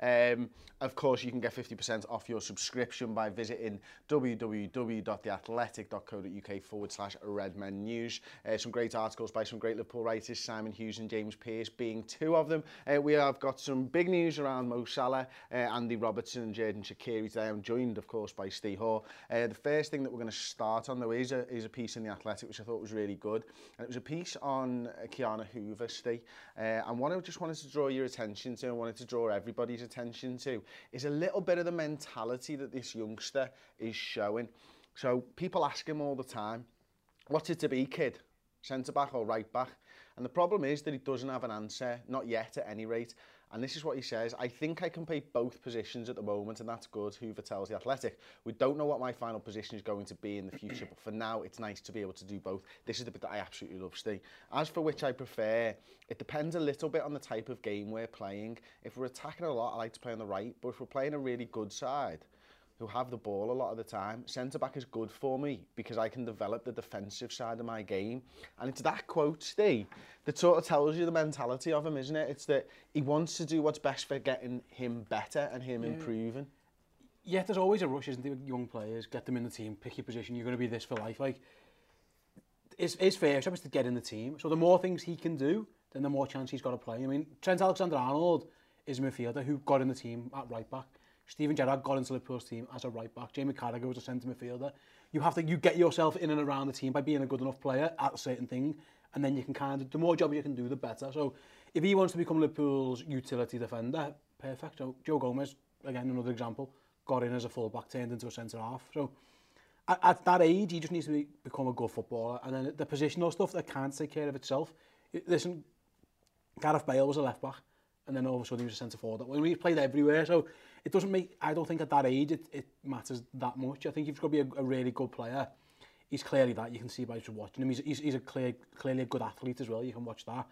Um, of course, you can get 50% off your subscription by visiting www.theathletic.co.uk forward slash Red Men News. Uh, some great articles by some great Liverpool writers, Simon Hughes and James Pearce being two of them. Uh, we have got some big news around Mo Salah uh, Andy Robertson and Jaden Shakiri today. I'm joined, of course, by Steve Hall. Uh, the first thing that we're going to start on, though, is a, is a piece in The Athletic, which I thought was really good. And it was a piece on uh, Kiana Hoover, Steve. Uh, and what I just wanted to draw your attention to and wanted to draw everybody's attention to is a little bit of the mentality that this youngster is showing. So people ask him all the time, what's it to be, kid? Centre back or right back? And the problem is that he doesn't have an answer, not yet at any rate. And this is what he says, I think I can play both positions at the moment and that's good, Hoover tells The Athletic. We don't know what my final position is going to be in the future, but for now it's nice to be able to do both. This is the bit that I absolutely love, Steve. As for which I prefer, it depends a little bit on the type of game we're playing. If we're attacking a lot, I like to play on the right, but if we're playing a really good side, who have the ball a lot of the time, centre back is good for me because I can develop the defensive side of my game. And it's that quote, Steve, that sort of tells you the mentality of him, isn't it? It's that he wants to do what's best for getting him better and him yeah. improving. Yeah, there's always a rush, isn't there, with young players? Get them in the team, pick your position, you're going to be this for life. Like, his, his first job is to get in the team. So the more things he can do, then the more chance he's got to play. I mean, Trent Alexander-Arnold is a midfielder who got in the team at right back. Steven Gerrard got into Liverpool's team as a right back. Jamie Carragher was a centre midfielder. You have to you get yourself in and around the team by being a good enough player at a certain thing, and then you can kind of the more job you can do, the better. So if he wants to become Liverpool's utility defender, perfect. So Joe Gomez, again another example, got in as a full back, turned into a centre half. So at, at that age, he just needs to be, become a good footballer. And then the positional stuff that can't take care of itself. Listen, Gareth Bale was a left back, and then all of a sudden he was a centre forward. When we he played everywhere, so it doesn't make, I don't think at that age it, it matters that much. I think he's going to be a, a really good player, he's clearly that. You can see by just watching him. He's, he's, he's a clear, clearly a good athlete as well. You can watch that.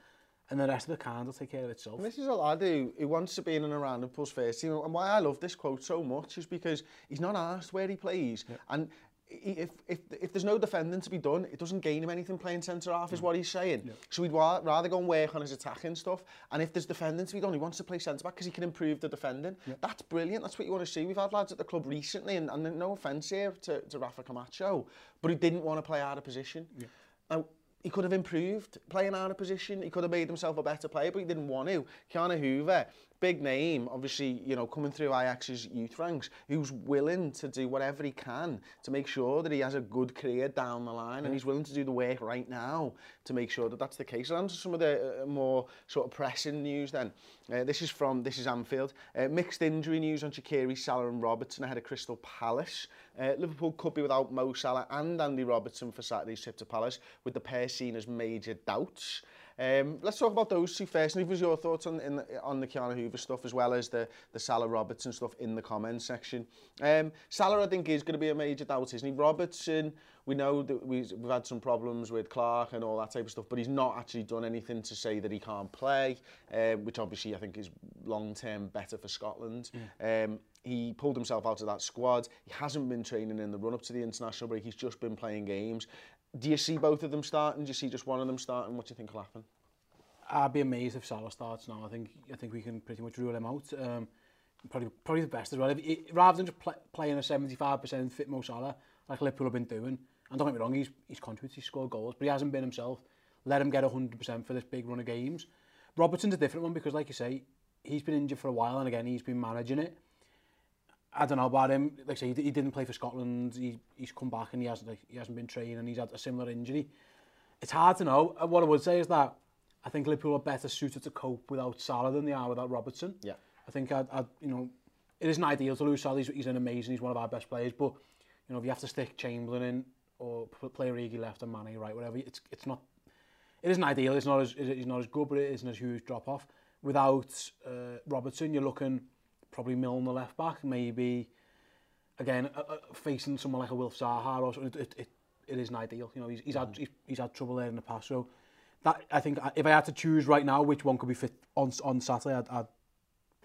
And the rest of the can will take care of itself. And this is a lad who, who wants to be in and around plus first team. And why I love this quote so much is because he's not asked where he plays. Yeah. And if, if, if there's no defending to be done, it doesn't gain him anything playing centre-half, mm. is what he's saying. Yeah. So he'd wa rather go and work on his attacking stuff. And if there's defending to be done, he wants to play centre-back because he can improve the defending. Yeah. That's brilliant. That's what you want to see. We've had lads at the club recently, and, and no offence here to, to Rafa Camacho, but he didn't want to play out of position. Yeah. Now, he could have improved playing out of position. He could have made himself a better player, but he didn't want to. Keanu Hoover big name, obviously, you know, coming through Ajax's youth ranks, who's willing to do whatever he can to make sure that he has a good career down the line, mm. and he's willing to do the work right now to make sure that that's the case. And to some of the uh, more sort of pressing news then. Uh, this is from, this is Anfield. Uh, mixed injury news on Shaqiri, Salah and Robertson ahead of Crystal Palace. Uh, Liverpool could be without Mo Salah and Andy Robertson for Saturday's trip to Palace, with the pair seen as major doubts. Um, let's talk about those two first. Leave us your thoughts on in, on the Keanu Hoover stuff as well as the the Salah Robertson stuff in the comments section. Um, Salah, I think, is going to be a major doubt, isn't he? Robertson, we know that we've, we've had some problems with Clark and all that type of stuff, but he's not actually done anything to say that he can't play, um, which obviously I think is long term better for Scotland. Mm. Um, he pulled himself out of that squad. He hasn't been training in the run up to the international break. He's just been playing games. Do you see both of them starting? Do you see just one of them starting? What do you think will happen? I'd be amazed if Salah starts now. I think I think we can pretty much rule him out. Um, probably probably the best as well. If, it, rather than just playing a 75% fit Mo Salah like Liverpool have been doing, and don't get me wrong, he's he's contributed, he's scored goals, but he hasn't been himself. Let him get 100% for this big run of games. Robertson's a different one because, like you say, he's been injured for a while, and again, he's been managing it. I don't know about him. Like I say, he, he didn't play for Scotland. He, he's come back and he hasn't like, he hasn't been training and he's had a similar injury. It's hard to know. Uh, what I would say is that I think Liverpool are better suited to cope without Salah than they are without Robertson. Yeah. I think I'd, I you know it isn't ideal to lose Salah. He's, he's an amazing. He's one of our best players. But you know if you have to stick Chamberlain in or play Origi left and Mane right, whatever, it's it's not. It isn't ideal. It's not as it's not as good, but it isn't as huge drop off. Without uh, Robertson, you're looking probably Milner left back, maybe again uh, uh, facing someone like a Wilf Zaha or something, it, it, it not ideal. You know, he's, he's had mm. he's, he's had trouble there in the past. So that I think if I had to choose right now which one could be fit on on Saturday, I'd, I'd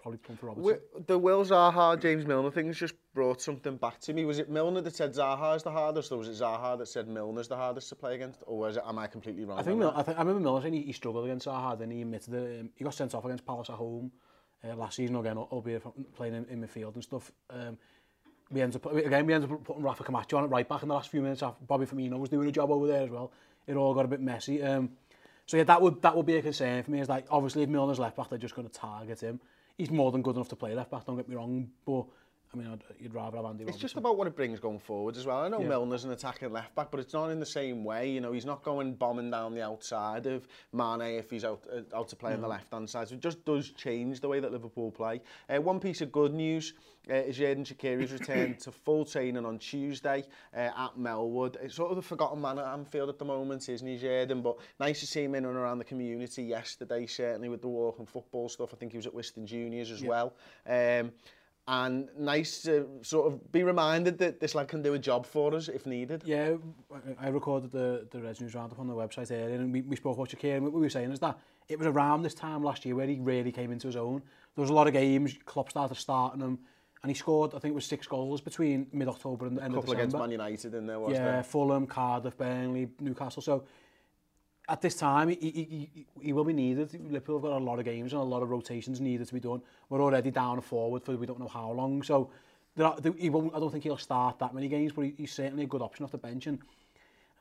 probably come for Robertson. We, the Will Zaha James Milner has just brought something back to me. Was it Milner that said is the hardest, or was it Zaha that said Milner's the hardest to play against, or was it, am I completely wrong? I think, Mil- I, think I remember Milner saying he, he struggled against Zaha, then he admitted that um, he got sent off against Palace at home uh, last season again, be playing in, in midfield and stuff. Um, we end up, again, we end up putting Rafa Camacho on at right back in the last few minutes after Bobby Firmino was doing a job over there as well. It all got a bit messy. Um, so yeah, that would that would be a concern for me. Is like obviously if Milner's left back, they're just going to target him. He's more than good enough to play left back. Don't get me wrong, but I mean, I'd, you'd rather have Andy It's Robinson. just about what it brings going forward as well. I know yeah. Milner's an attacking left back, but it's not in the same way. You know, he's not going bombing down the outside of Mane if he's out, uh, out to play mm. on the mm. left hand side. So it just does change the way that Liverpool play. Uh, one piece of good news uh, is Jadon Shaqiri's return to full training on Tuesday uh, at Melwood. It's sort of the forgotten man at Anfield at the moment, isn't he, Jadon? But nice to see him in and around the community yesterday, certainly with the walk and football stuff. I think he was at Whiston Juniors as yeah. well. Um, and nice to sort of be reminded that this lad can do a job for us if needed. Yeah, I recorded the, the Reds round on the website earlier and we, we spoke about Shakir and what we were saying is that it was around this time last year where he really came into his own. There was a lot of games, Klopp started starting him and he scored, I think it was six goals between mid-October and the end of December. A couple against Man United in there, was yeah, there? Yeah, Fulham, Cardiff, Burnley, Newcastle. So at this time, he, he, he, will be needed. Liverpool have got a lot of games and a lot of rotations needed to be done. We're already down a forward for we don't know how long. So there are, there, he won't, I don't think he'll start that many games, but he, he's certainly a good option off the bench. And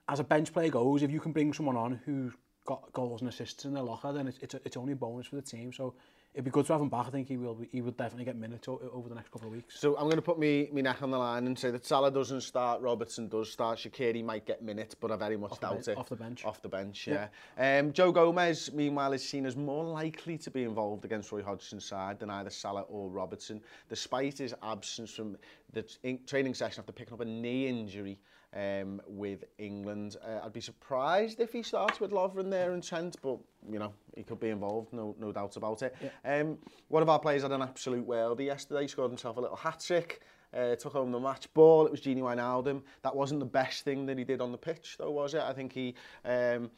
as a bench player goes, if you can bring someone on who's got goals and assists in their locker, then it's, it's, a, it's only a bonus for the team. So it'd be good to have him back. I think he will. He would definitely get minutes over the next couple of weeks. So I'm going to put me me neck on the line and say that Salah doesn't start, Robertson does start, Shaqiri might get minutes, but I very much off doubt it. Off the bench. Off the bench, yeah. yeah. Um, Joe Gomez, meanwhile, is seen as more likely to be involved against Roy Hodgson's side than either Salah or Robertson, despite his absence from the training session after picking up a knee injury um, with England. Uh, I'd be surprised if he starts with Lovren there and Trent, but, you know, he could be involved, no, no doubt about it. Yeah. Um, one of our players had an absolute worldie yesterday. He scored himself a little hat-trick. Uh, took home the match ball. It was Genie Wijnaldum. That wasn't the best thing that he did on the pitch, though, was it? I think he um,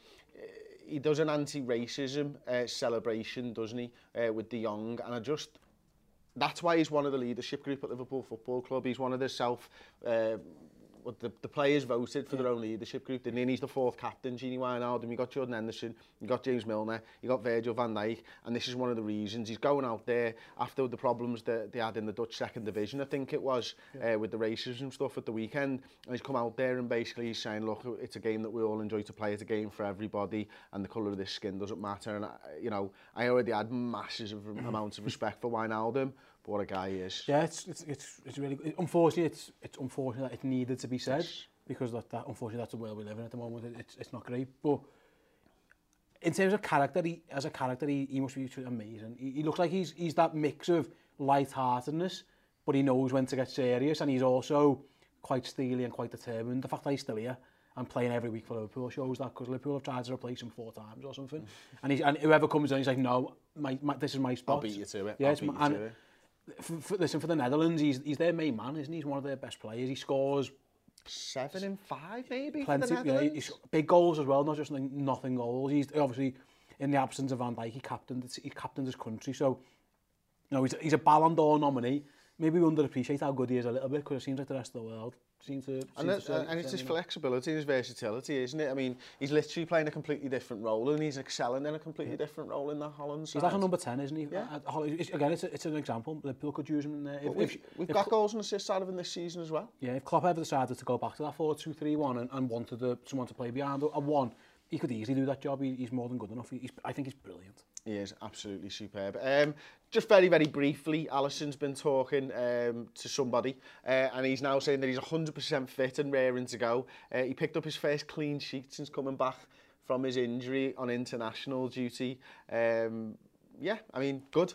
he does an anti-racism uh, celebration, doesn't he, uh, with De Jong. And I just that's why he's one of the leadership group at Liverpool Football Club. He's one of the self uh, well, the, the players voted for yeah. their own leadership group, didn't he? And he's the fourth captain, Genie Wijnaldum, You've got Jordan Henderson, you've got James Milner, you got Virgil van Dijk, and this is one of the reasons he's going out there after the problems that they had in the Dutch second division, I think it was, yeah. uh, with the racism stuff at the weekend, and he's come out there and basically he's saying, look, it's a game that we all enjoy to play, it's a game for everybody, and the colour of this skin doesn't matter, and, you know, I already had masses of amounts of respect for Wijnaldum, what a guy he is. Yeah, it's it's it's, it's really good. unfortunately it's it's unfortunate that it needed to be said yes. because that, that unfortunately that's the world we live in at the moment. It, it's it's not great, but in terms of character, he, as a character, he, he must be amazing. He, he looks like he's he's that mix of light-heartedness, but he knows when to get serious, and he's also quite steely and quite determined. The fact that he's still here and playing every week for Liverpool shows that because Liverpool have tried to replace him four times or something. Mm. and, he's, and whoever comes in, he's like, no, my, my, this is my spot. I'll beat you to it. Yeah, I'll beat my, you to it for, listen, for the Netherlands, he's, he's their main man, isn't he? He's one of their best players. He scores seven and five, maybe. Plenty, yeah, he's, big goals as well, not just like, nothing goals. He's obviously in the absence of Van Dijk, he captained he captained his country. So, you know, he's, he's a Ballon d'Or nominee maybe we underappreciate how good he is a little bit because it seems like the rest of the world seems to... And, to, uh, and it's his flexibility and his versatility, isn't it? I mean, he's literally playing a completely different role and he's excelling in a completely yeah. different role in that Holland side. He's like a number 10, isn't he? Yeah. it's, again, it's, a, it's an example. Liverpool could use him in there. If, we've if, we've if, got goals and assists out of him this season as well. Yeah, if Klopp ever decided to go back to that 4-2-3-1 and, and wanted the, someone to play behind a one, he could easily do that job. He, he's more than good enough. He, he's, I think he's brilliant. He is absolutely superb. Um, just very, very briefly, Alisson's been talking um, to somebody uh, and he's now saying that he's 100% fit and raring to go. Uh, he picked up his first clean sheet since coming back from his injury on international duty. Um, yeah, I mean, good.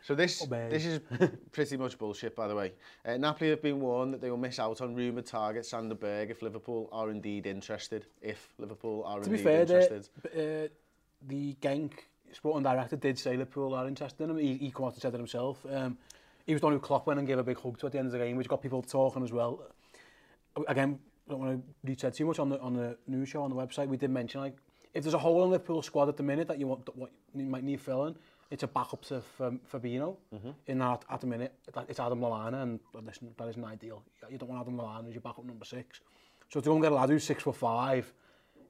So this, oh, this is pretty much bullshit, by the way. Uh, Napoli have been warned that they will miss out on rumoured target Sanderberg if Liverpool are indeed interested. If Liverpool are to indeed fair, interested. To be fair, the Genk sporting director did say Liverpool are interested in him. He, he came out and said it himself. Um, he was the one who Klopp when and gave a big hug to at the end of the game, which got people talking as well. Again, I don't want to retread too much on the on the news show on the website. We did mention like if there's a hole in the pool squad at the minute that you want what you might need filling, it's a backup to Fabinho. Mm -hmm. In that, at the minute, that, it's Adam Lallana, and isn't, that isn't ideal. You don't want Adam Lallana as your backup number six. So to go and get a lad who's six for five,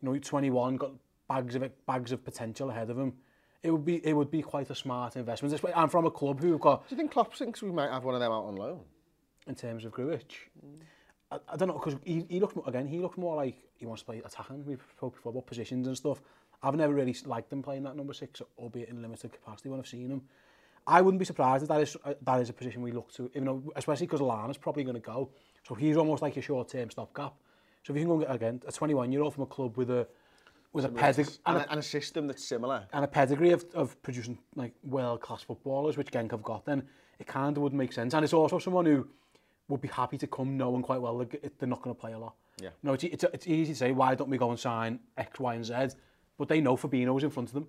you know, 21, got bags of bags of potential ahead of him. It would be it would be quite a smart investment. I'm from a club who've got. Do you think Klopp thinks we might have one of them out on loan? In terms of Grewich Mm. I, I don't know, because he, he looked, more, again, he looked more like he wants to play attacking, we spoke before about positions and stuff. I've never really liked him playing that number six, albeit in limited capacity when I've seen him. I wouldn't be surprised if that is, uh, that is a position we look to, even though, especially because Lana's probably going to go. So he's almost like a short-term stopgap. So if you can go and get, again, a 21-year-old from a club with a with Some a pedigree and, a, and a system that's similar and a pedigree of, of producing like world-class footballers, which Genk have got, then it kind of would make sense. And it's also someone who would be happy to come knowing quite well they're not going to play a lot. Yeah. No, it's, it's, it's easy to say, why don't we go and sign X, Y and Z? But they know Fabinho's in front of them.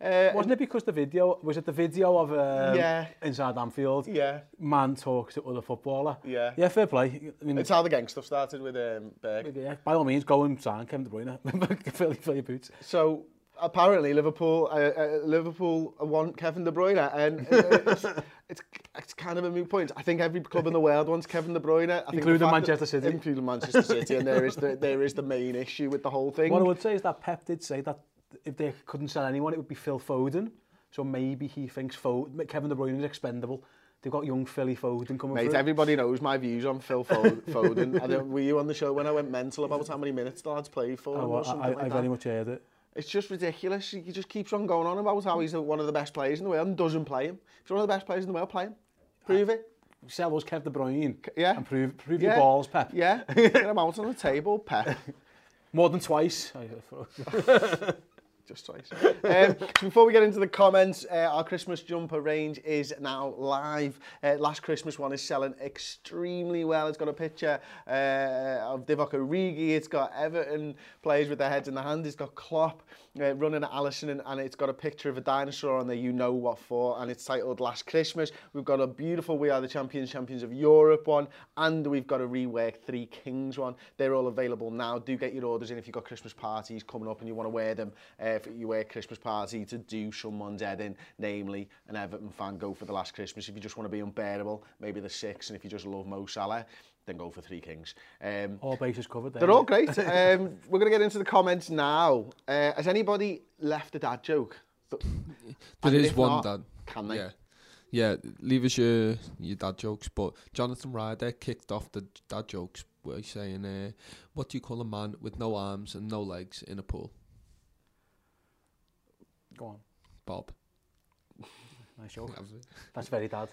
uh, Wasn't it because the video, was it the video of um, yeah. inside Anfield? Yeah. Man talks to other footballer. Yeah. Yeah, fair play. I mean, it's how the gang stuff started with um, Berg. Yeah, by all means, go and sign Kevin De Bruyne. fill, fill your boots. So, apparently Liverpool uh, uh, Liverpool want Kevin De Bruyne and uh, it's, it's, it's kind of a moot point. I think every club in the world wants Kevin De Bruyne. I think including Manchester City. Including Manchester City and there is the, there is the main issue with the whole thing. What I would say is that Pep did say that if they couldn't sell anyone, it would be Phil Foden. So maybe he thinks Foden, Kevin De Bruyne is expendable. They've got young Philly Foden coming Mate, through. everybody knows my views on Phil Foden. I don't, were you on the show when I went mental about how many minutes the lads played for? Oh, well, I, I, like I very much heard it. It's just ridiculous. He just keeps on going on about how he's one of the best players in the world and doesn't play him. If he's one of the best players in the world, play him. Prove I, it. Sell those Kev De Bruyne. Yeah. And prove, prove yeah. your balls, Pep. Yeah. Get him out on the table, Pep. More than twice. just twice. um, so before we get into the comments, uh, our Christmas jumper range is now live. Uh, last Christmas one is selling extremely well. It's got a picture uh, of Divock Origi. It's got Everton players with their heads in the hand. It's got Klopp. uh, running at Allison and, and it's got a picture of a dinosaur on there, you know what for, and it's titled Last Christmas. We've got a beautiful We Are the Champions, Champions of Europe one, and we've got a rework Three Kings one. They're all available now. Do get your orders in if you've got Christmas parties coming up and you want to wear them uh, for wear Christmas party to do someone's head in, namely an Everton fan, go for the Last Christmas. If you just want to be unbearable, maybe the six, and if you just love Mo Salah, then go for three kings. Um, all bases covered. There. They're all great. um, we're going to get into the comments now. Uh, has anybody left a dad joke? There is one, not, Can they? Yeah. Yeah, leave us your, your dad jokes. But Jonathan Ryder kicked off the dad jokes by saying, uh, What do you call a man with no arms and no legs in a pool? Go on. Bob. nice joke. That's very dad.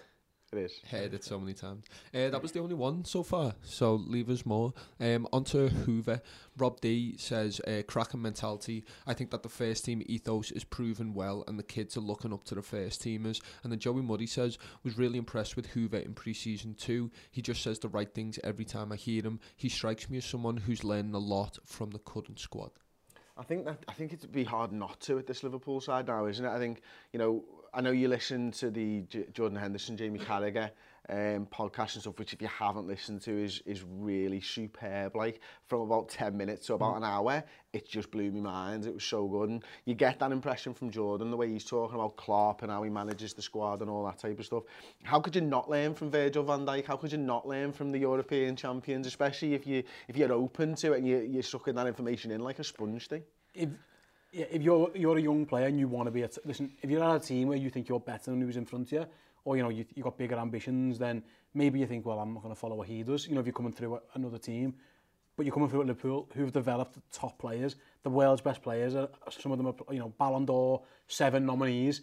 It is. Heard it so many times. Uh, that was the only one so far, so leave us more. Um, on to Hoover. Rob D says, uh, cracking mentality. I think that the first team ethos is proven well, and the kids are looking up to the first teamers. And then Joey Muddy says, was really impressed with Hoover in pre season two. He just says the right things every time I hear him. He strikes me as someone who's learning a lot from the current squad. I think that I think it'd be hard not to at this Liverpool side now, isn't it? I think you know I know you listen to the J Jordan Henderson, Jamie Carragher um, podcast and stuff, which if you haven't listened to is is really superb. Like from about 10 minutes to about an hour, it just blew me mind. It was so good. And you get that impression from Jordan, the way he's talking about Klopp and how he manages the squad and all that type of stuff. How could you not learn from Virgil van Dijk? How could you not learn from the European champions, especially if you if you're open to it and you, you're sucking that information in like a sponge thing? If yeah, if you're you're a young player and you want to be a t- listen, if you're on a team where you think you're better than who's in front of you, or you know, you, you got bigger ambitions, then maybe you think, well, I'm not going to follow what he does. You know, if you're coming through another team, but you're coming through at Liverpool, who've developed top players, the world's best players, uh, some of them are, you know, Ballon d'Or, seven nominees,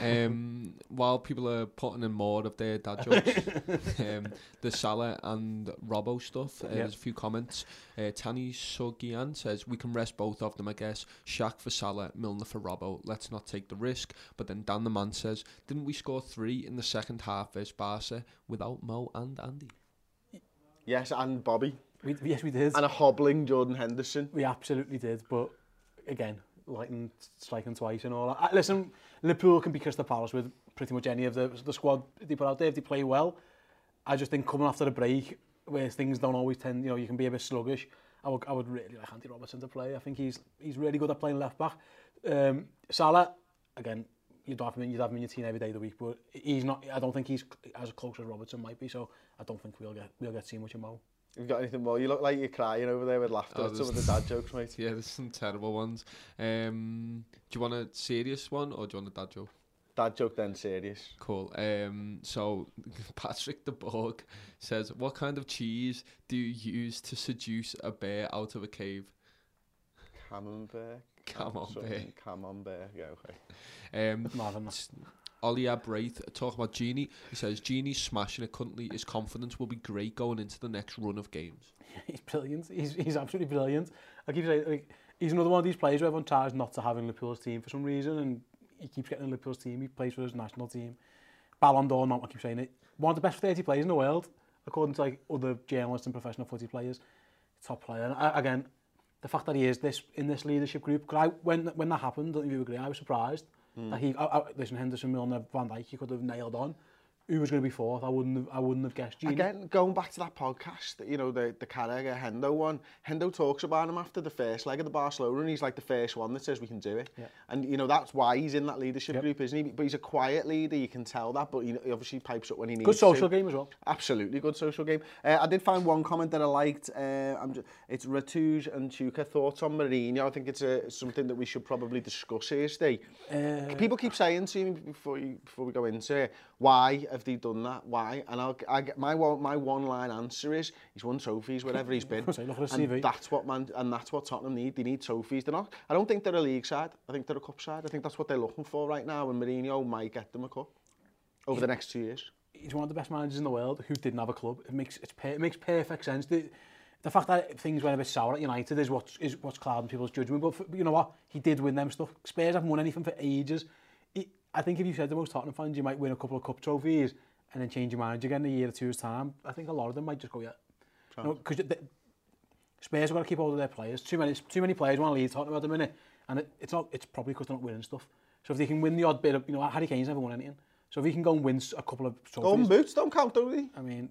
Um, while people are putting in more of their dad jokes, um, the Salah and Robbo stuff, uh, yep. there's a few comments. Uh, Tani Sugian says, We can rest both of them, I guess. Shaq for Salah, Milner for Robbo. Let's not take the risk. But then Dan the Man says, Didn't we score three in the second half versus Barca without Mo and Andy? Yes, and Bobby. We, yes, we did. And a hobbling Jordan Henderson. We absolutely did, but again, lightning striking twice and all that. Uh, listen, Liverpool can be Crystal Palace with pretty much any of the, the squad they put out there if they play well. I just think coming after the break, where things don't always tend, you know, you can be a bit sluggish. I would, I would really like Andy Robertson to play. I think he's he's really good at playing left back. Um, Salah, again, you'd have him, you'd have him in your team every day of the week, but he's not. I don't think he's as close as Robertson might be. So I don't think we'll get we'll get too much of Mo. You've got anything more? You look like you're crying over there with laughter oh, at some of the dad jokes, mate. Yeah, there's some terrible ones. Um, do you want a serious one or do you want a dad joke? Dad joke then serious. Cool. Um, so Patrick the Borg says, "What kind of cheese do you use to seduce a bear out of a cave?" Camembert. Camembert. Camembert. Yeah, okay. Um, Oliab Braith uh, talk about Genie. He says Genie's smashing it currently. His confidence will be great going into the next run of games. he's brilliant. He's, he's absolutely brilliant. I keep saying like, he's another one of these players who everyone tries not to have in Liverpool's team for some reason, and he keeps getting in Liverpool's team. He plays for his national team. Ballon d'Or, not I keep saying it. One of the best 30 players in the world, according to like other journalists and professional footy players. Top player. And I, uh, again, the fact that he is this in this leadership group. Because I when when that happened, don't you agree. I was surprised. Mm. That he, I, I, listen, Henderson, Milner, Van Dijk, he could have nailed on who was going to be fourth, I wouldn't have, I wouldn't have guessed Gini. Again, going back to that podcast, you know, the, the Carragher Hendo one, Hendo talks about him after the first leg of the Barcelona and he's like the first one that says we can do it. Yeah. And, you know, that's why he's in that leadership yep. group, isn't he? But he's a quiet leader, you can tell that, but he, he obviously pipes up when he needs Good social to. game as well. Absolutely good social game. Uh, I did find one comment that I liked. Uh, I'm just, it's Ratouge and Chuka thoughts on Mourinho. I think it's a, uh, something that we should probably discuss here, Steve. Uh, People keep saying to me before, you, before we go into it, why have they done that? Why? And I'll, I, my, my one line answer is, he's won trophies wherever he's been. and, that's what man, and that's what Tottenham need. They need trophies. They're not, I don't think they're a league side. I think they're a cup side. I think that's what they're looking for right now. And Mourinho might get them a cup over the next two years. He's one of the best managers in the world who didn't have a club. It makes, it's per, it makes perfect sense. The, the fact that things went a bit sour at United is what's, is what's clouding people's judgment. But for, you know what? He did win them stuff. Spurs haven't won anything for ages. I think if you said the most Tottenham fans, you might win a couple of cup trophies and then change your manager again in a year or two's time. I think a lot of them might just go, yeah. Because no, Spurs have got to keep hold of their players. Too many, too many players want to leave Tottenham at the minute, and it, it's not. It's probably because they're not winning stuff. So if they can win the odd bit of, you know, Harry Kane's never won anything. So if he can go and win a couple of trophies. Golden boots don't count, do they? I mean,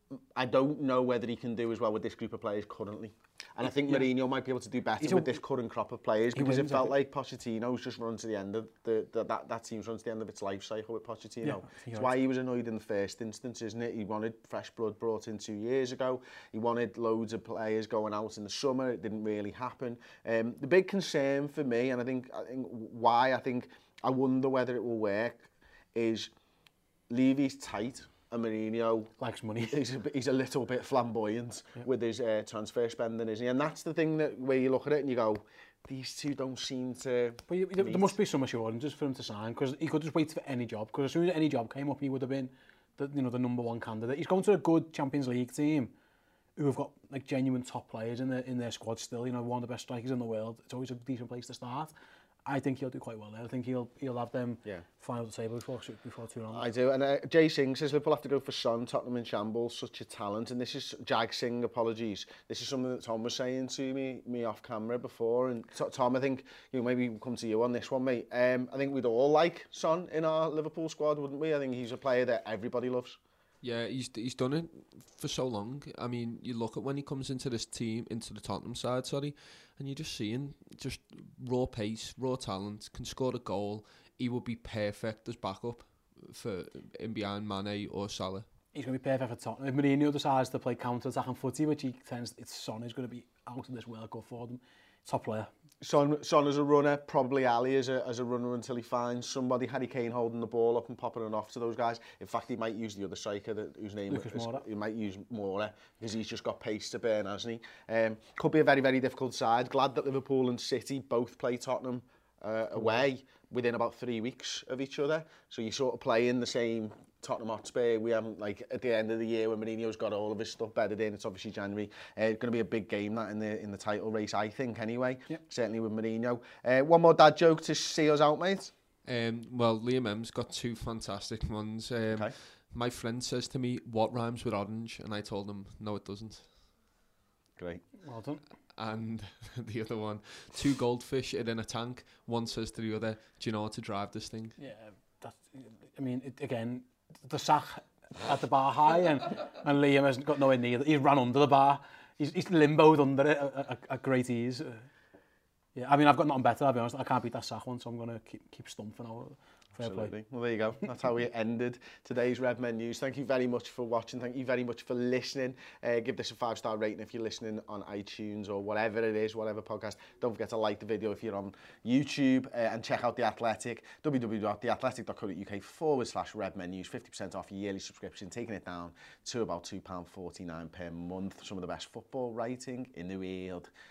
I don't know whether he can do as well with this group of players currently. And I think yeah. Mourinho might be able to do better with this current crop of players because it felt like was just run to the end of the, the that that team's run to the end of its life cycle with Pochettino. Yeah, That's why he was annoyed in the first instance, isn't it? He wanted fresh blood brought in two years ago. He wanted loads of players going out in the summer. It didn't really happen. Um, the big concern for me, and I think, I think why I think I wonder whether it will work, is Levy's tight. you know, likes money. He's a, he's a little bit flamboyant yeah. with his uh, transfer spending, isn't he? And that's the thing that where you look at it and you go, these two don't seem to. But you, there, there must be some just for him to sign because he could just wait for any job. Because as soon as any job came up, he would have been, the, you know, the number one candidate. He's going to a good Champions League team who have got like genuine top players in their in their squad still. You know, one of the best strikers in the world. It's always a decent place to start. I think he'll do quite well there. I think he'll he'll have them yeah. final the table before before too long. I do, and uh, Jay Singh says Liverpool have to go for Son, Tottenham in shambles, such a talent. And this is Jag Singh, apologies. This is something that Tom was saying to me me off camera before. And Tom, I think you know, maybe we'll come to you on this one, mate. Um, I think we'd all like Son in our Liverpool squad, wouldn't we? I think he's a player that everybody loves. Yeah, he's he's done it for so long. I mean, you look at when he comes into this team, into the Tottenham side, sorry, and you're just seeing just raw pace, raw talent, can score a goal. He would be perfect as backup for in behind Mane or Salah. He's going to be perfect for Tottenham. If Mourinho decides to play counter-attack and footy, which he tends, it's Son is going to be out of this World Cup for them. Top player. Son, Son as a runner, probably Ali as a, as a runner until he finds somebody. Harry Kane holding the ball up and popping it off to those guys. In fact, he might use the other striker that, whose name Lucas is, Mora. He might use Mora because he's just got pace to burn, hasn't he? Um, could be a very, very difficult side. Glad that Liverpool and City both play Tottenham uh, away within about three weeks of each other. So you're sort of playing the same Tottenham Hotspur. We haven't, like, at the end of the year when Mourinho's got all of his stuff bedded in, it's obviously January. Uh, it's going to be a big game, that, in the in the title race, I think, anyway. Yep. Certainly with Mourinho. Uh, one more dad joke to see us out, mate. Um, well, Liam M's got two fantastic ones. Um, okay. My friend says to me, what rhymes with orange? And I told him, no, it doesn't. Great. Well done. And the other one, two goldfish in a tank. One says to the other, do you know how to drive this thing? Yeah, that's, I mean, it, again, the sack at the bar high and, and Liam has got nowhere near. He's ran under the bar. He's, he's limboed under it at, great ease. Yeah, I mean, I've got nothing better, I'll be honest. I can't beat that sack one, so I'm going to keep, keep stumping. all Fair Absolutely. Play. Well, there you go. That's how we ended today's Men News. Thank you very much for watching. Thank you very much for listening. Uh, give this a five-star rating if you're listening on iTunes or whatever it is, whatever podcast. Don't forget to like the video if you're on YouTube uh, and check out The Athletic, www.theathletic.co.uk forward slash Men News. 50% off yearly subscription, taking it down to about £2.49 per month. Some of the best football writing in the world.